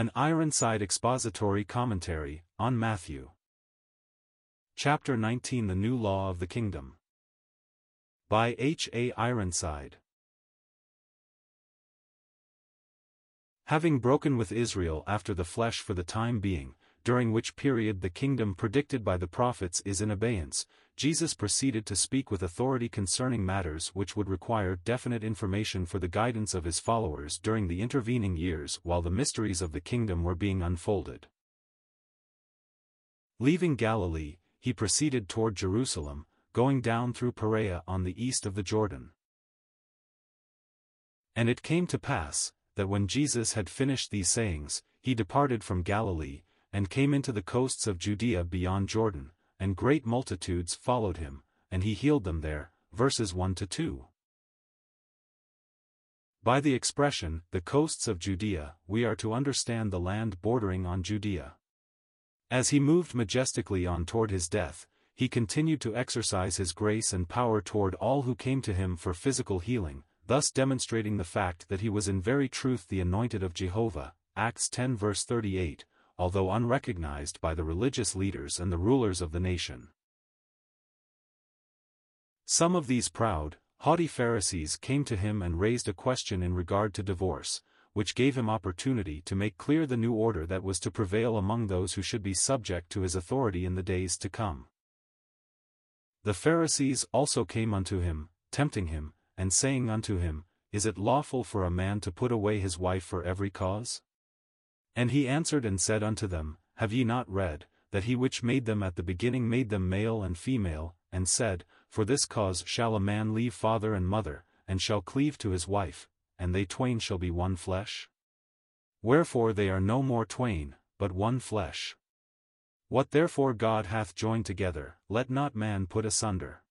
An Ironside Expository Commentary, on Matthew. Chapter 19 The New Law of the Kingdom. By H. A. Ironside. Having broken with Israel after the flesh for the time being, during which period the kingdom predicted by the prophets is in abeyance, Jesus proceeded to speak with authority concerning matters which would require definite information for the guidance of his followers during the intervening years while the mysteries of the kingdom were being unfolded. Leaving Galilee, he proceeded toward Jerusalem, going down through Perea on the east of the Jordan. And it came to pass, that when Jesus had finished these sayings, he departed from Galilee, and came into the coasts of Judea beyond Jordan, and great multitudes followed him, and he healed them there. Verses 1 to 2. By the expression, the coasts of Judea, we are to understand the land bordering on Judea. As he moved majestically on toward his death, he continued to exercise his grace and power toward all who came to him for physical healing, thus demonstrating the fact that he was in very truth the anointed of Jehovah, Acts 10 verse 38, although unrecognized by the religious leaders and the rulers of the nation. Some of these proud, haughty Pharisees came to him and raised a question in regard to divorce, which gave him opportunity to make clear the new order that was to prevail among those who should be subject to his authority in the days to come. The Pharisees also came unto him, tempting him, and saying unto him, Is it lawful for a man to put away his wife for every cause? And he answered and said unto them, Have ye not read, that he which made them at the beginning made them male and female, and said, For this cause shall a man leave father and mother, and shall cleave to his wife, and they twain shall be one flesh? Wherefore they are no more twain, but one flesh. What therefore God hath joined together, let not man put asunder.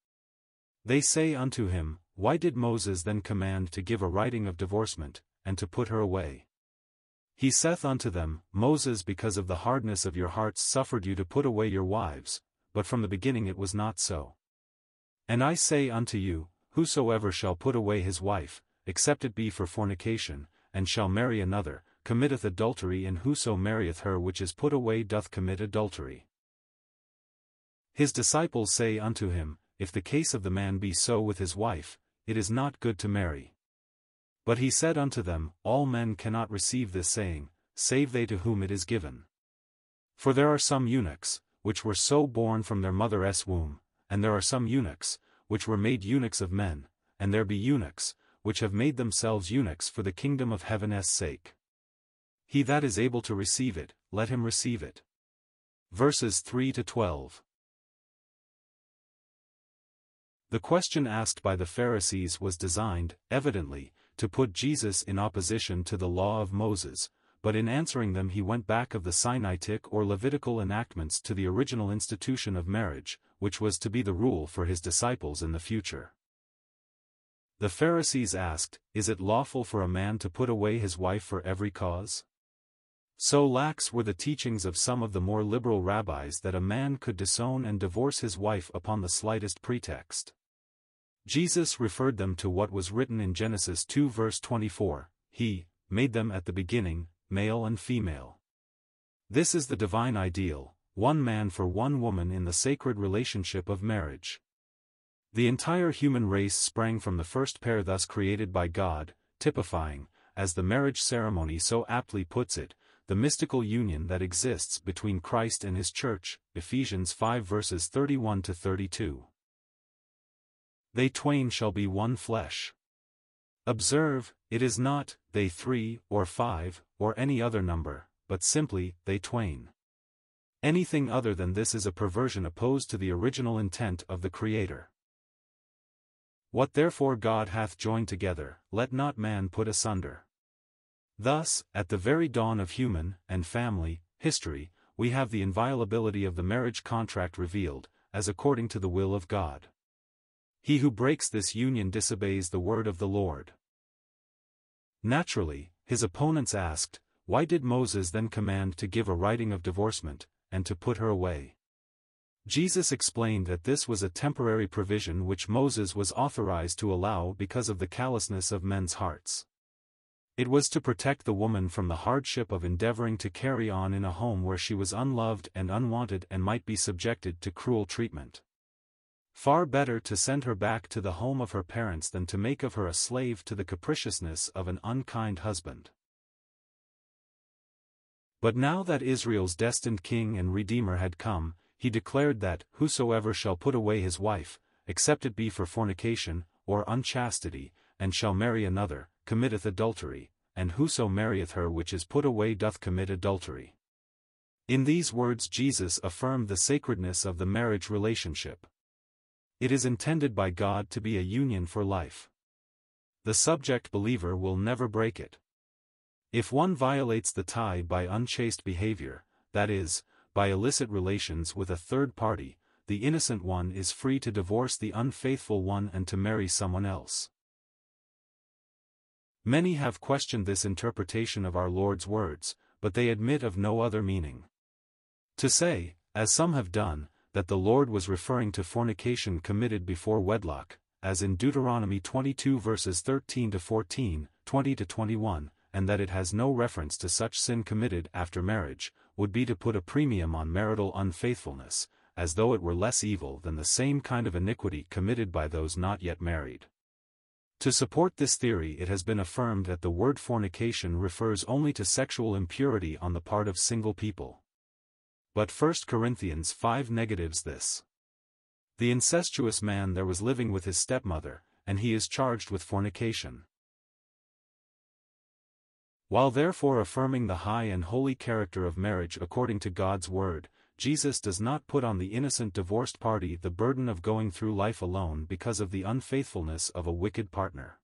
They say unto him, Why did Moses then command to give a writing of divorcement, and to put her away? He saith unto them, Moses because of the hardness of your hearts suffered you to put away your wives, but from the beginning it was not so. And I say unto you, Whosoever shall put away his wife, except it be for fornication, and shall marry another, committeth adultery and whoso marrieth her which is put away doth commit adultery. His disciples say unto him, If the case of the man be so with his wife, it is not good to marry. But he said unto them, All men cannot receive this saying, save they to whom it is given. For there are some eunuchs, which were so born from their mother's womb, and there are some eunuchs, which were made eunuchs of men, and there be eunuchs, which have made themselves eunuchs for the kingdom of heaven's sake. He that is able to receive it, let him receive it. Verses 3 to 12. The question asked by the Pharisees was designed, evidently, to put Jesus in opposition to the law of Moses, but in answering them he went back of the Sinaitic or Levitical enactments to the original institution of marriage, which was to be the rule for his disciples in the future. The Pharisees asked, Is it lawful for a man to put away his wife for every cause? So lax were the teachings of some of the more liberal rabbis that a man could disown and divorce his wife upon the slightest pretext. Jesus referred them to what was written in Genesis 2 verse 24, He, made them at the beginning, male and female. This is the divine ideal, one man for one woman in the sacred relationship of marriage. The entire human race sprang from the first pair thus created by God, typifying, as the marriage ceremony so aptly puts it, the mystical union that exists between Christ and His Church, Ephesians 5 verses 31 to 32 they twain shall be one flesh. Observe, it is not, they three, or five, or any other number, but simply, they twain. Anything other than this is a perversion opposed to the original intent of the Creator. What therefore God hath joined together, let not man put asunder. Thus, at the very dawn of human, and family, history, we have the inviolability of the marriage contract revealed, as according to the will of God. He who breaks this union disobeys the word of the Lord. Naturally, his opponents asked, Why did Moses then command to give a writing of divorcement, and to put her away? Jesus explained that this was a temporary provision which Moses was authorized to allow because of the callousness of men's hearts. It was to protect the woman from the hardship of endeavoring to carry on in a home where she was unloved and unwanted and might be subjected to cruel treatment. Far better to send her back to the home of her parents than to make of her a slave to the capriciousness of an unkind husband. But now that Israel's destined king and redeemer had come, he declared that, Whosoever shall put away his wife, except it be for fornication, or unchastity, and shall marry another, committeth adultery, and whoso marrieth her which is put away doth commit adultery. In these words Jesus affirmed the sacredness of the marriage relationship. It is intended by God to be a union for life. The subject believer will never break it. If one violates the tie by unchaste behavior, that is, by illicit relations with a third party, the innocent one is free to divorce the unfaithful one and to marry someone else. Many have questioned this interpretation of our Lord's words, but they admit of no other meaning. To say, as some have done, that the Lord was referring to fornication committed before wedlock, as in Deuteronomy 22 verses 13 to 14, 20 to 21, and that it has no reference to such sin committed after marriage, would be to put a premium on marital unfaithfulness, as though it were less evil than the same kind of iniquity committed by those not yet married. To support this theory it has been affirmed that the word fornication refers only to sexual impurity on the part of single people. But 1 Corinthians 5 negatives this. The incestuous man there was living with his stepmother, and he is charged with fornication. While therefore affirming the high and holy character of marriage according to God's word, Jesus does not put on the innocent divorced party the burden of going through life alone because of the unfaithfulness of a wicked partner.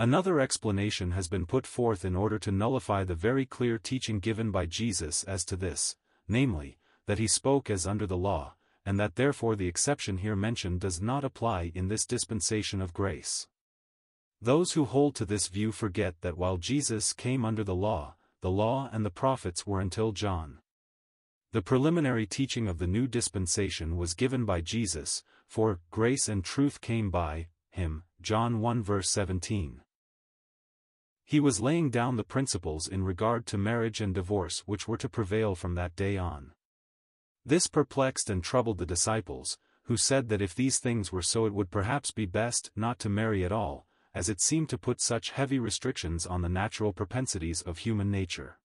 Another explanation has been put forth in order to nullify the very clear teaching given by Jesus as to this, namely, that he spoke as under the law, and that therefore the exception here mentioned does not apply in this dispensation of grace. Those who hold to this view forget that while Jesus came under the law, the law and the prophets were until John. The preliminary teaching of the new dispensation was given by Jesus, for grace and truth came by him, John 1 verse 17. He was laying down the principles in regard to marriage and divorce which were to prevail from that day on. This perplexed and troubled the disciples, who said that if these things were so it would perhaps be best not to marry at all, as it seemed to put such heavy restrictions on the natural propensities of human nature.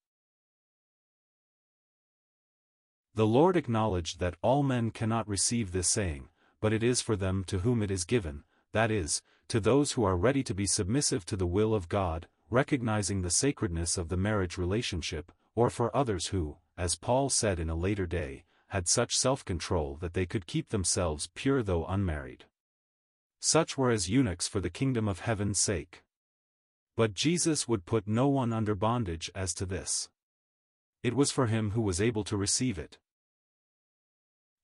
The Lord acknowledged that all men cannot receive this saying, but it is for them to whom it is given, that is, to those who are ready to be submissive to the will of God, recognizing the sacredness of the marriage relationship, or for others who, as Paul said in a later day, had such self-control that they could keep themselves pure though unmarried. Such were as eunuchs for the kingdom of heaven's sake. But Jesus would put no one under bondage as to this. It was for him who was able to receive it.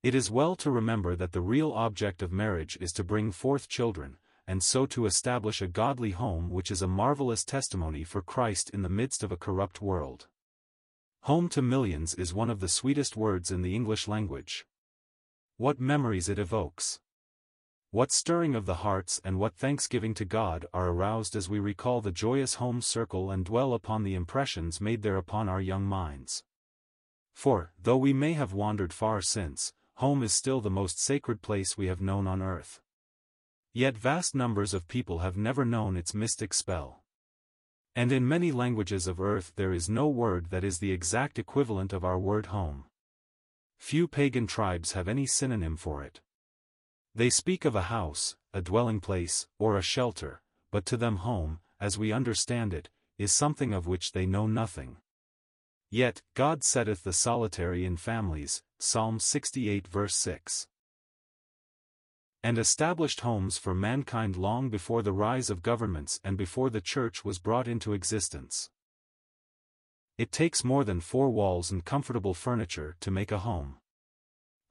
It is well to remember that the real object of marriage is to bring forth children, and so to establish a godly home which is a marvelous testimony for Christ in the midst of a corrupt world. Home to millions is one of the sweetest words in the English language. What memories it evokes! What stirring of the hearts and what thanksgiving to God are aroused as we recall the joyous home circle and dwell upon the impressions made there upon our young minds. For, though we may have wandered far since, home is still the most sacred place we have known on earth. Yet vast numbers of people have never known its mystic spell. And in many languages of earth there is no word that is the exact equivalent of our word home. Few pagan tribes have any synonym for it. They speak of a house, a dwelling place, or a shelter, but to them home, as we understand it, is something of which they know nothing. Yet, God setteth the solitary in families, Psalm 68 verse 6. And established homes for mankind long before the rise of governments and before the church was brought into existence. It takes more than four walls and comfortable furniture to make a home.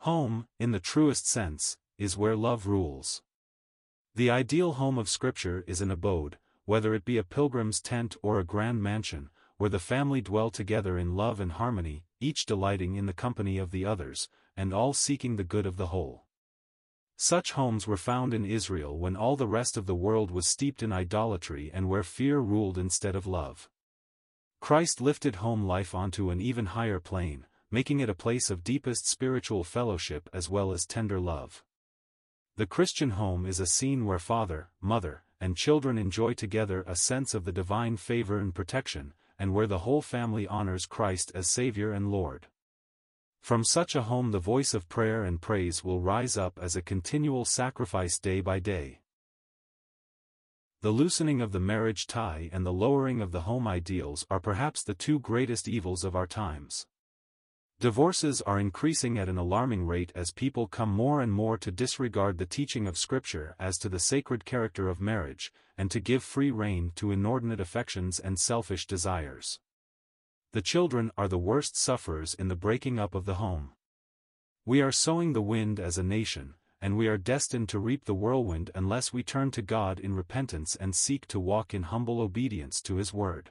Home, in the truest sense, is where love rules. The ideal home of Scripture is an abode, whether it be a pilgrim's tent or a grand mansion, where the family dwell together in love and harmony, each delighting in the company of the others, and all seeking the good of the whole. Such homes were found in Israel when all the rest of the world was steeped in idolatry and where fear ruled instead of love. Christ lifted home life onto an even higher plane, making it a place of deepest spiritual fellowship as well as tender love. The Christian home is a scene where father, mother, and children enjoy together a sense of the divine favor and protection, and where the whole family honors Christ as Savior and Lord. From such a home the voice of prayer and praise will rise up as a continual sacrifice day by day. The loosening of the marriage tie and the lowering of the home ideals are perhaps the two greatest evils of our times. Divorces are increasing at an alarming rate as people come more and more to disregard the teaching of Scripture as to the sacred character of marriage, and to give free rein to inordinate affections and selfish desires. The children are the worst sufferers in the breaking up of the home. We are sowing the wind as a nation, and we are destined to reap the whirlwind unless we turn to God in repentance and seek to walk in humble obedience to His word.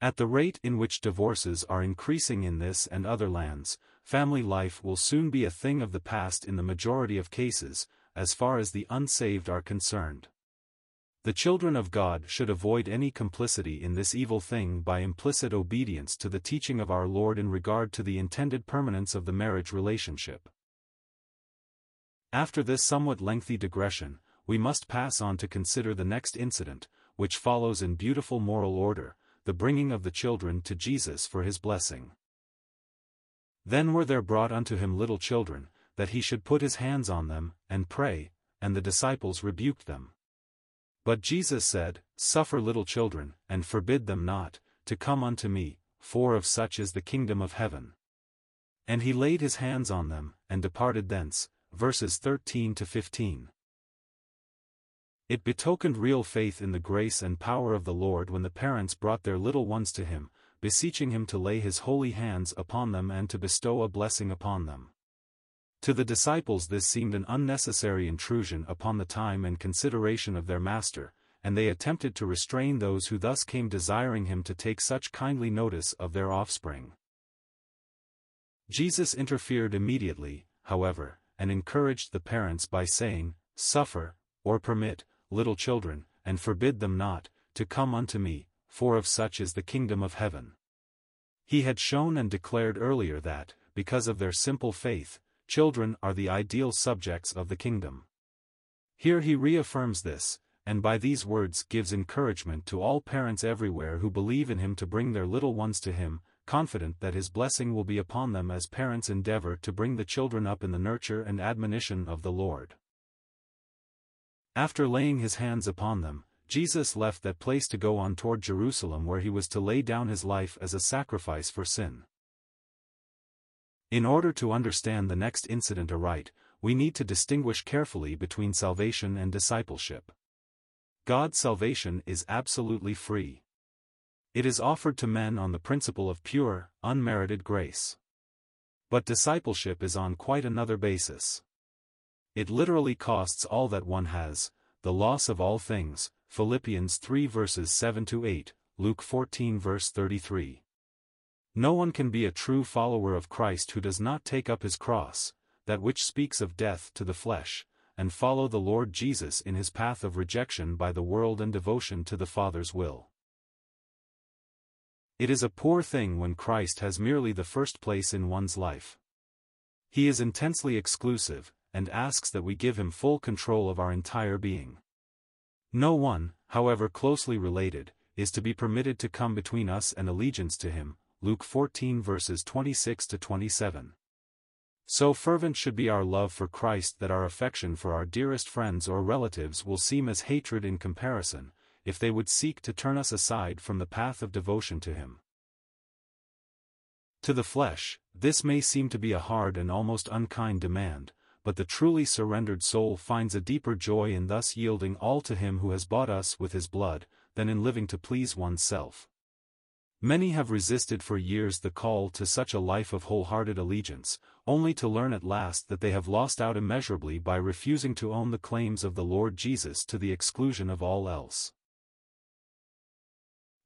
At the rate in which divorces are increasing in this and other lands, family life will soon be a thing of the past in the majority of cases, as far as the unsaved are concerned. The children of God should avoid any complicity in this evil thing by implicit obedience to the teaching of our Lord in regard to the intended permanence of the marriage relationship. After this somewhat lengthy digression, we must pass on to consider the next incident, which follows in beautiful moral order, the bringing of the children to Jesus for his blessing. Then were there brought unto him little children, that he should put his hands on them, and pray, and the disciples rebuked them. But Jesus said, Suffer little children, and forbid them not, to come unto me, for of such is the kingdom of heaven. And he laid his hands on them, and departed thence, verses 13 to 15. It betokened real faith in the grace and power of the Lord when the parents brought their little ones to him, beseeching him to lay his holy hands upon them and to bestow a blessing upon them. To the disciples this seemed an unnecessary intrusion upon the time and consideration of their master, and they attempted to restrain those who thus came desiring him to take such kindly notice of their offspring. Jesus interfered immediately, however, and encouraged the parents by saying, Suffer, or permit, little children, and forbid them not, to come unto me, for of such is the kingdom of heaven. He had shown and declared earlier that, because of their simple faith, children are the ideal subjects of the kingdom. Here he reaffirms this, and by these words gives encouragement to all parents everywhere who believe in him to bring their little ones to him, confident that his blessing will be upon them as parents endeavor to bring the children up in the nurture and admonition of the Lord. After laying his hands upon them, Jesus left that place to go on toward Jerusalem where he was to lay down his life as a sacrifice for sin. In order to understand the next incident aright, we need to distinguish carefully between salvation and discipleship. God's salvation is absolutely free. It is offered to men on the principle of pure, unmerited grace. But discipleship is on quite another basis. It literally costs all that one has, the loss of all things, Philippians 3 verses 7 to 8, Luke 14 verse 33. No one can be a true follower of Christ who does not take up his cross, that which speaks of death to the flesh, and follow the Lord Jesus in his path of rejection by the world and devotion to the Father's will. It is a poor thing when Christ has merely the first place in one's life. He is intensely exclusive, and asks that we give him full control of our entire being. No one, however closely related, is to be permitted to come between us and allegiance to him, Luke 14 verses 26 to 27. So fervent should be our love for Christ that our affection for our dearest friends or relatives will seem as hatred in comparison, if they would seek to turn us aside from the path of devotion to Him. To the flesh, this may seem to be a hard and almost unkind demand, but the truly surrendered soul finds a deeper joy in thus yielding all to him who has bought us with his blood, than in living to please oneself. Many have resisted for years the call to such a life of wholehearted allegiance, only to learn at last that they have lost out immeasurably by refusing to own the claims of the Lord Jesus to the exclusion of all else.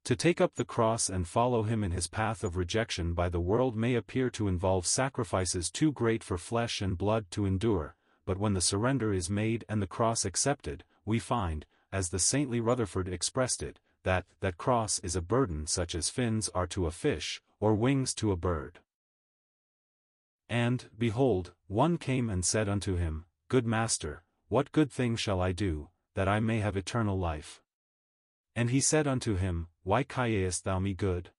To take up the cross and follow him in his path of rejection by the world may appear to involve sacrifices too great for flesh and blood to endure, but when the surrender is made and the cross accepted, we find, as the saintly Rutherford expressed it, that that cross is a burden such as fins are to a fish, or wings to a bird. And, behold, one came and said unto him, Good Master, what good thing shall I do, that I may have eternal life? And he said unto him, Why callest thou me good?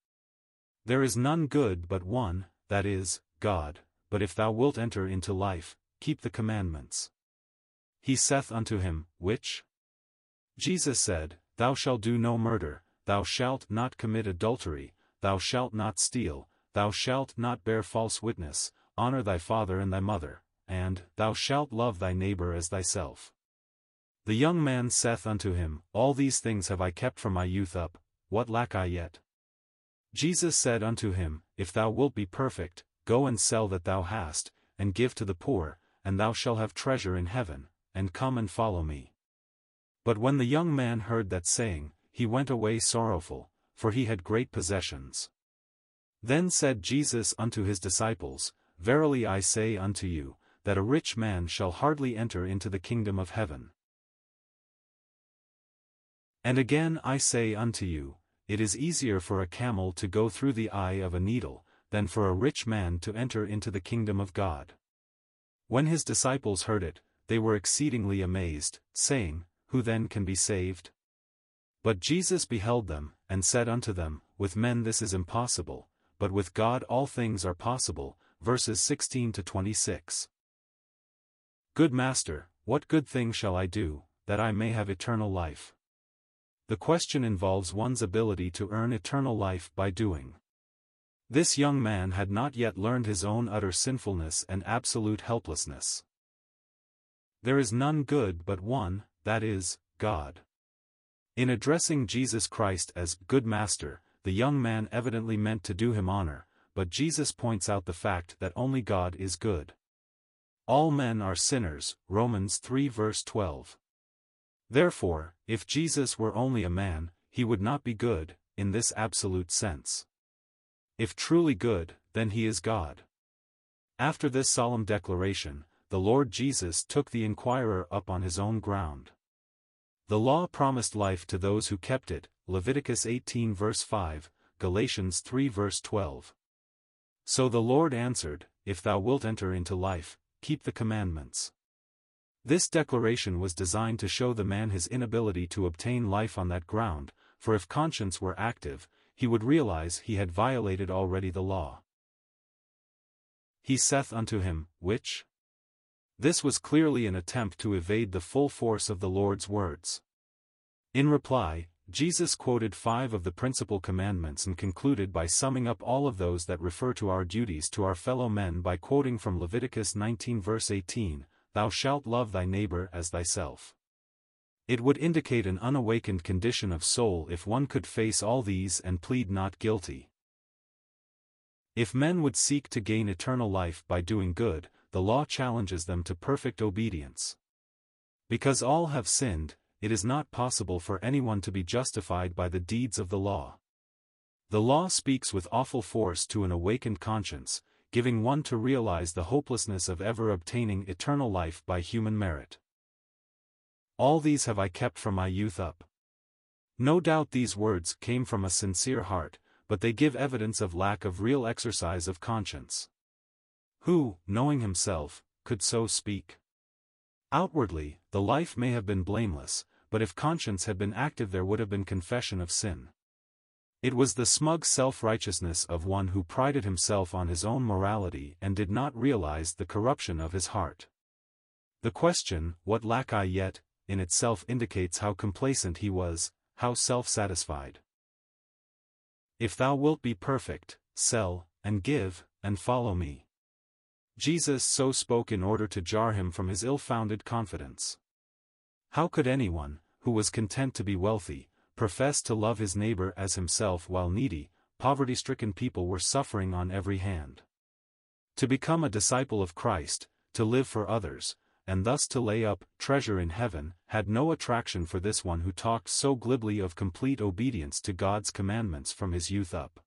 There is none good but one, that is, God, but if thou wilt enter into life, keep the commandments. He saith unto him, Which? Jesus said, Thou shalt do no murder, thou shalt not commit adultery, thou shalt not steal, thou shalt not bear false witness, honor thy father and thy mother, and, Thou shalt love thy neighbor as thyself. The young man saith unto him, All these things have I kept from my youth up, what lack I yet? Jesus said unto him, If thou wilt be perfect, go and sell that thou hast, and give to the poor, and thou shalt have treasure in heaven, and come and follow me. But when the young man heard that saying, he went away sorrowful, for he had great possessions. Then said Jesus unto his disciples, Verily I say unto you, that a rich man shall hardly enter into the kingdom of heaven. And again I say unto you, it is easier for a camel to go through the eye of a needle, than for a rich man to enter into the kingdom of God. When his disciples heard it, they were exceedingly amazed, saying, Who then can be saved? But Jesus beheld them, and said unto them, With men this is impossible, but with God all things are possible. Verses 16 to 26. Good Master, what good thing shall I do, that I may have eternal life? The question involves one's ability to earn eternal life by doing. This young man had not yet learned his own utter sinfulness and absolute helplessness. There is none good but one, that is, God. In addressing Jesus Christ as Good Master, the young man evidently meant to do him honor, but Jesus points out the fact that only God is good. All men are sinners, Romans 3 verse 12. Therefore, if Jesus were only a man, he would not be good, in this absolute sense. If truly good, then he is God. After this solemn declaration, the Lord Jesus took the inquirer up on his own ground. The law promised life to those who kept it, Leviticus 18 verse 5, Galatians 3 verse 12. So the Lord answered, If thou wilt enter into life, keep the commandments. This declaration was designed to show the man his inability to obtain life on that ground, for if conscience were active, he would realize he had violated already the law. He saith unto him, Which? This was clearly an attempt to evade the full force of the Lord's words. In reply, Jesus quoted five of the principal commandments and concluded by summing up all of those that refer to our duties to our fellow men by quoting from Leviticus 19 verse 18, Thou shalt love thy neighbor as thyself. It would indicate an unawakened condition of soul if one could face all these and plead not guilty. If men would seek to gain eternal life by doing good, the law challenges them to perfect obedience. Because all have sinned, it is not possible for anyone to be justified by the deeds of the law. The law speaks with awful force to an awakened conscience, giving one to realize the hopelessness of ever obtaining eternal life by human merit. All these have I kept from my youth up. No doubt these words came from a sincere heart, but they give evidence of lack of real exercise of conscience. Who, knowing himself, could so speak? Outwardly, the life may have been blameless, but if conscience had been active there would have been confession of sin. It was the smug self-righteousness of one who prided himself on his own morality and did not realize the corruption of his heart. The question, what lack I yet, in itself indicates how complacent he was, how self-satisfied. If thou wilt be perfect, sell, and give, and follow me. Jesus so spoke in order to jar him from his ill-founded confidence. How could anyone, who was content to be wealthy, profess to love his neighbor as himself while needy, poverty-stricken people were suffering on every hand? To become a disciple of Christ, to live for others, and thus to lay up treasure in heaven, had no attraction for this one who talked so glibly of complete obedience to God's commandments from his youth up.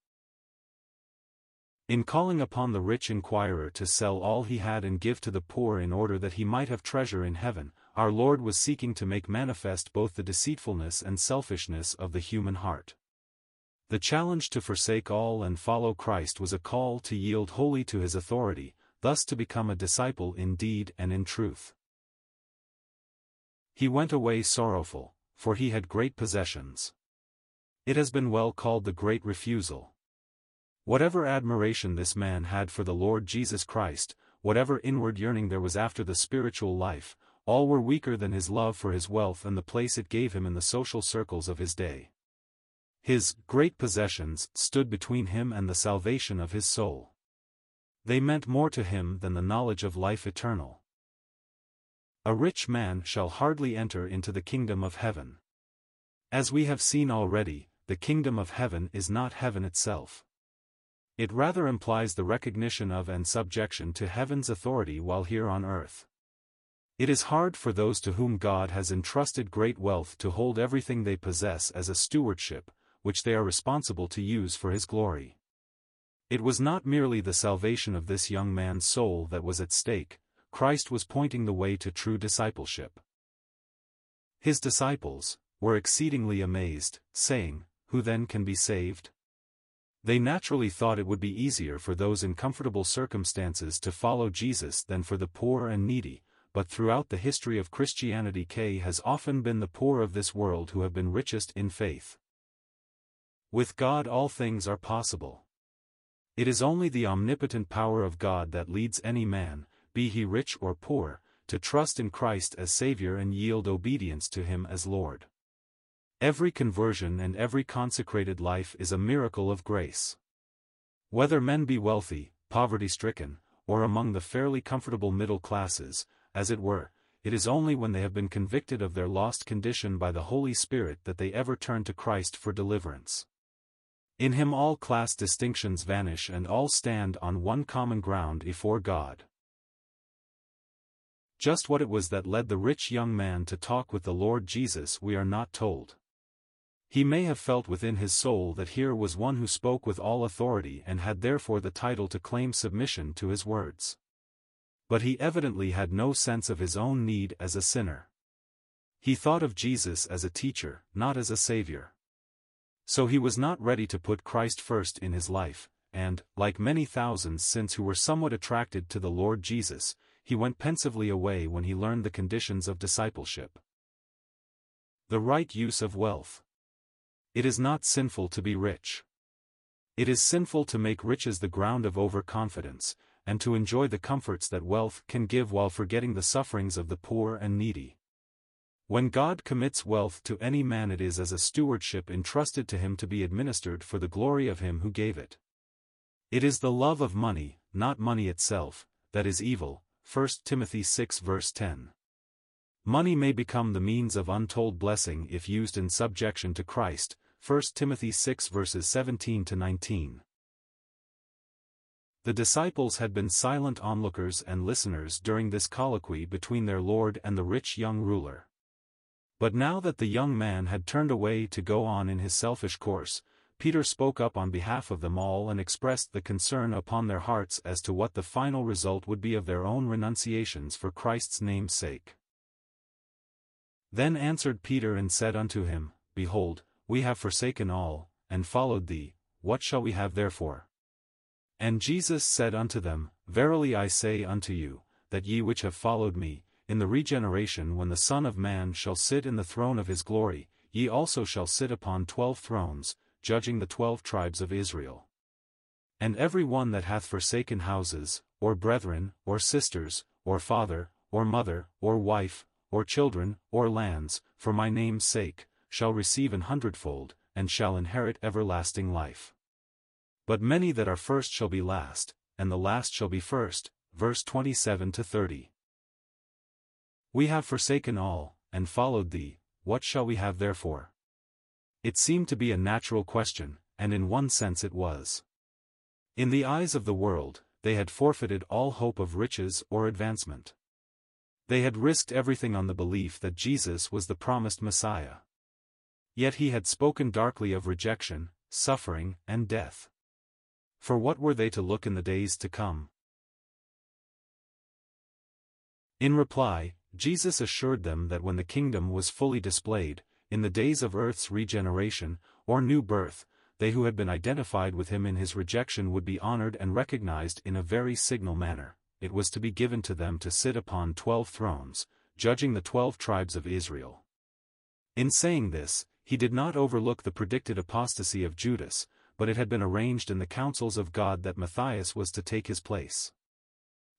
In calling upon the rich inquirer to sell all he had and give to the poor in order that he might have treasure in heaven, our Lord was seeking to make manifest both the deceitfulness and selfishness of the human heart. The challenge to forsake all and follow Christ was a call to yield wholly to his authority, thus to become a disciple in deed and in truth. He went away sorrowful, for he had great possessions. It has been well called the great refusal. Whatever admiration this man had for the Lord Jesus Christ, whatever inward yearning there was after the spiritual life, all were weaker than his love for his wealth and the place it gave him in the social circles of his day. His great possessions stood between him and the salvation of his soul. They meant more to him than the knowledge of life eternal. A rich man shall hardly enter into the kingdom of heaven. As we have seen already, the kingdom of heaven is not heaven itself. It rather implies the recognition of and subjection to heaven's authority while here on earth. It is hard for those to whom God has entrusted great wealth to hold everything they possess as a stewardship, which they are responsible to use for His glory. It was not merely the salvation of this young man's soul that was at stake, Christ was pointing the way to true discipleship. His disciples were exceedingly amazed, saying, Who then can be saved? They naturally thought it would be easier for those in comfortable circumstances to follow Jesus than for the poor and needy, but throughout the history of Christianity K has often been the poor of this world who have been richest in faith. With God all things are possible. It is only the omnipotent power of God that leads any man, be he rich or poor, to trust in Christ as Savior and yield obedience to Him as Lord. Every conversion and every consecrated life is a miracle of grace. Whether men be wealthy, poverty-stricken, or among the fairly comfortable middle classes, as it were, it is only when they have been convicted of their lost condition by the Holy Spirit that they ever turn to Christ for deliverance. In him all class distinctions vanish and all stand on one common ground before God. Just what it was that led the rich young man to talk with the Lord Jesus we are not told. He may have felt within his soul that here was one who spoke with all authority and had therefore the title to claim submission to his words. But he evidently had no sense of his own need as a sinner. He thought of Jesus as a teacher, not as a savior. So he was not ready to put Christ first in his life, and, like many thousands since who were somewhat attracted to the Lord Jesus, he went pensively away when he learned the conditions of discipleship. The right use of wealth. It is not sinful to be rich. It is sinful to make riches the ground of overconfidence, and to enjoy the comforts that wealth can give while forgetting the sufferings of the poor and needy. When God commits wealth to any man it is as a stewardship entrusted to him to be administered for the glory of him who gave it. It is the love of money, not money itself, that is evil, 1 Timothy 6 verse 10. Money may become the means of untold blessing if used in subjection to Christ, 1 Timothy 6 verses 17 to 19. The disciples had been silent onlookers and listeners during this colloquy between their Lord and the rich young ruler. But now that the young man had turned away to go on in his selfish course, Peter spoke up on behalf of them all and expressed the concern upon their hearts as to what the final result would be of their own renunciations for Christ's name's sake. Then answered Peter and said unto him, Behold, we have forsaken all, and followed thee, what shall we have therefore? And Jesus said unto them, Verily I say unto you, that ye which have followed me, in the regeneration when the Son of Man shall sit in the throne of his glory, ye also shall sit upon twelve thrones, judging the twelve tribes of Israel. And every one that hath forsaken houses, or brethren, or sisters, or father, or mother, or wife, or children, or lands, for my name's sake, shall receive an hundredfold, and shall inherit everlasting life. But many that are first shall be last, and the last shall be first. Verse 27 to 30. We have forsaken all, and followed thee, what shall we have therefore? It seemed to be a natural question, and in one sense it was. In the eyes of the world, they had forfeited all hope of riches or advancement. They had risked everything on the belief that Jesus was the promised Messiah. Yet he had spoken darkly of rejection, suffering, and death. For what were they to look in the days to come? In reply, Jesus assured them that when the kingdom was fully displayed, in the days of earth's regeneration, or new birth, they who had been identified with him in his rejection would be honored and recognized in a very signal manner. It was to be given to them to sit upon twelve thrones, judging the twelve tribes of Israel. In saying this, he did not overlook the predicted apostasy of Judas, but it had been arranged in the councils of God that Matthias was to take his place.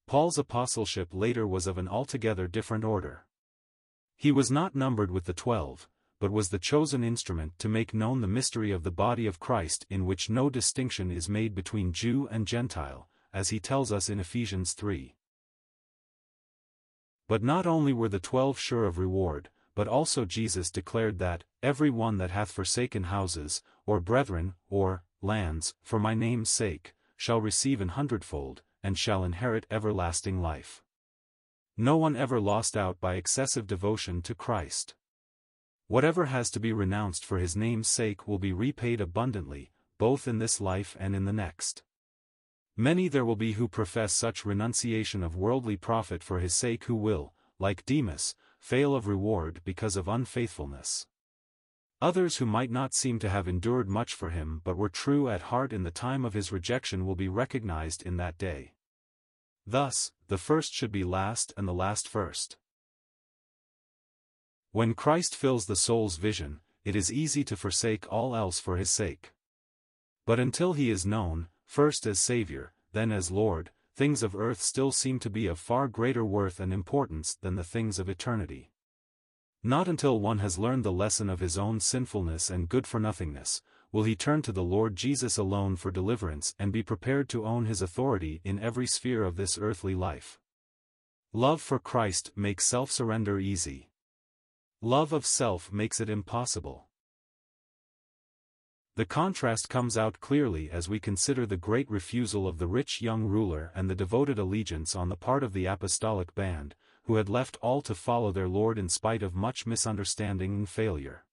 Paul's apostleship later was of an altogether different order. He was not numbered with the twelve, but was the chosen instrument to make known the mystery of the body of Christ in which no distinction is made between Jew and Gentile, as he tells us in Ephesians 3. But not only were the twelve sure of reward, but also Jesus declared that, Every one that hath forsaken houses, or brethren, or lands, for my name's sake, shall receive an hundredfold, and shall inherit everlasting life. No one ever lost out by excessive devotion to Christ. Whatever has to be renounced for his name's sake will be repaid abundantly, both in this life and in the next. Many there will be who profess such renunciation of worldly profit for his sake who will, like Demas, fail of reward because of unfaithfulness. Others who might not seem to have endured much for him but were true at heart in the time of his rejection will be recognized in that day. Thus, the first should be last and the last first. When Christ fills the soul's vision, it is easy to forsake all else for his sake. But until he is known, first as Savior, then as Lord, things of earth still seem to be of far greater worth and importance than the things of eternity. Not until one has learned the lesson of his own sinfulness and good-for-nothingness, will he turn to the Lord Jesus alone for deliverance and be prepared to own his authority in every sphere of this earthly life. Love for Christ makes self-surrender easy. Love of self makes it impossible. The contrast comes out clearly as we consider the great refusal of the rich young ruler and the devoted allegiance on the part of the apostolic band, who had left all to follow their Lord in spite of much misunderstanding and failure.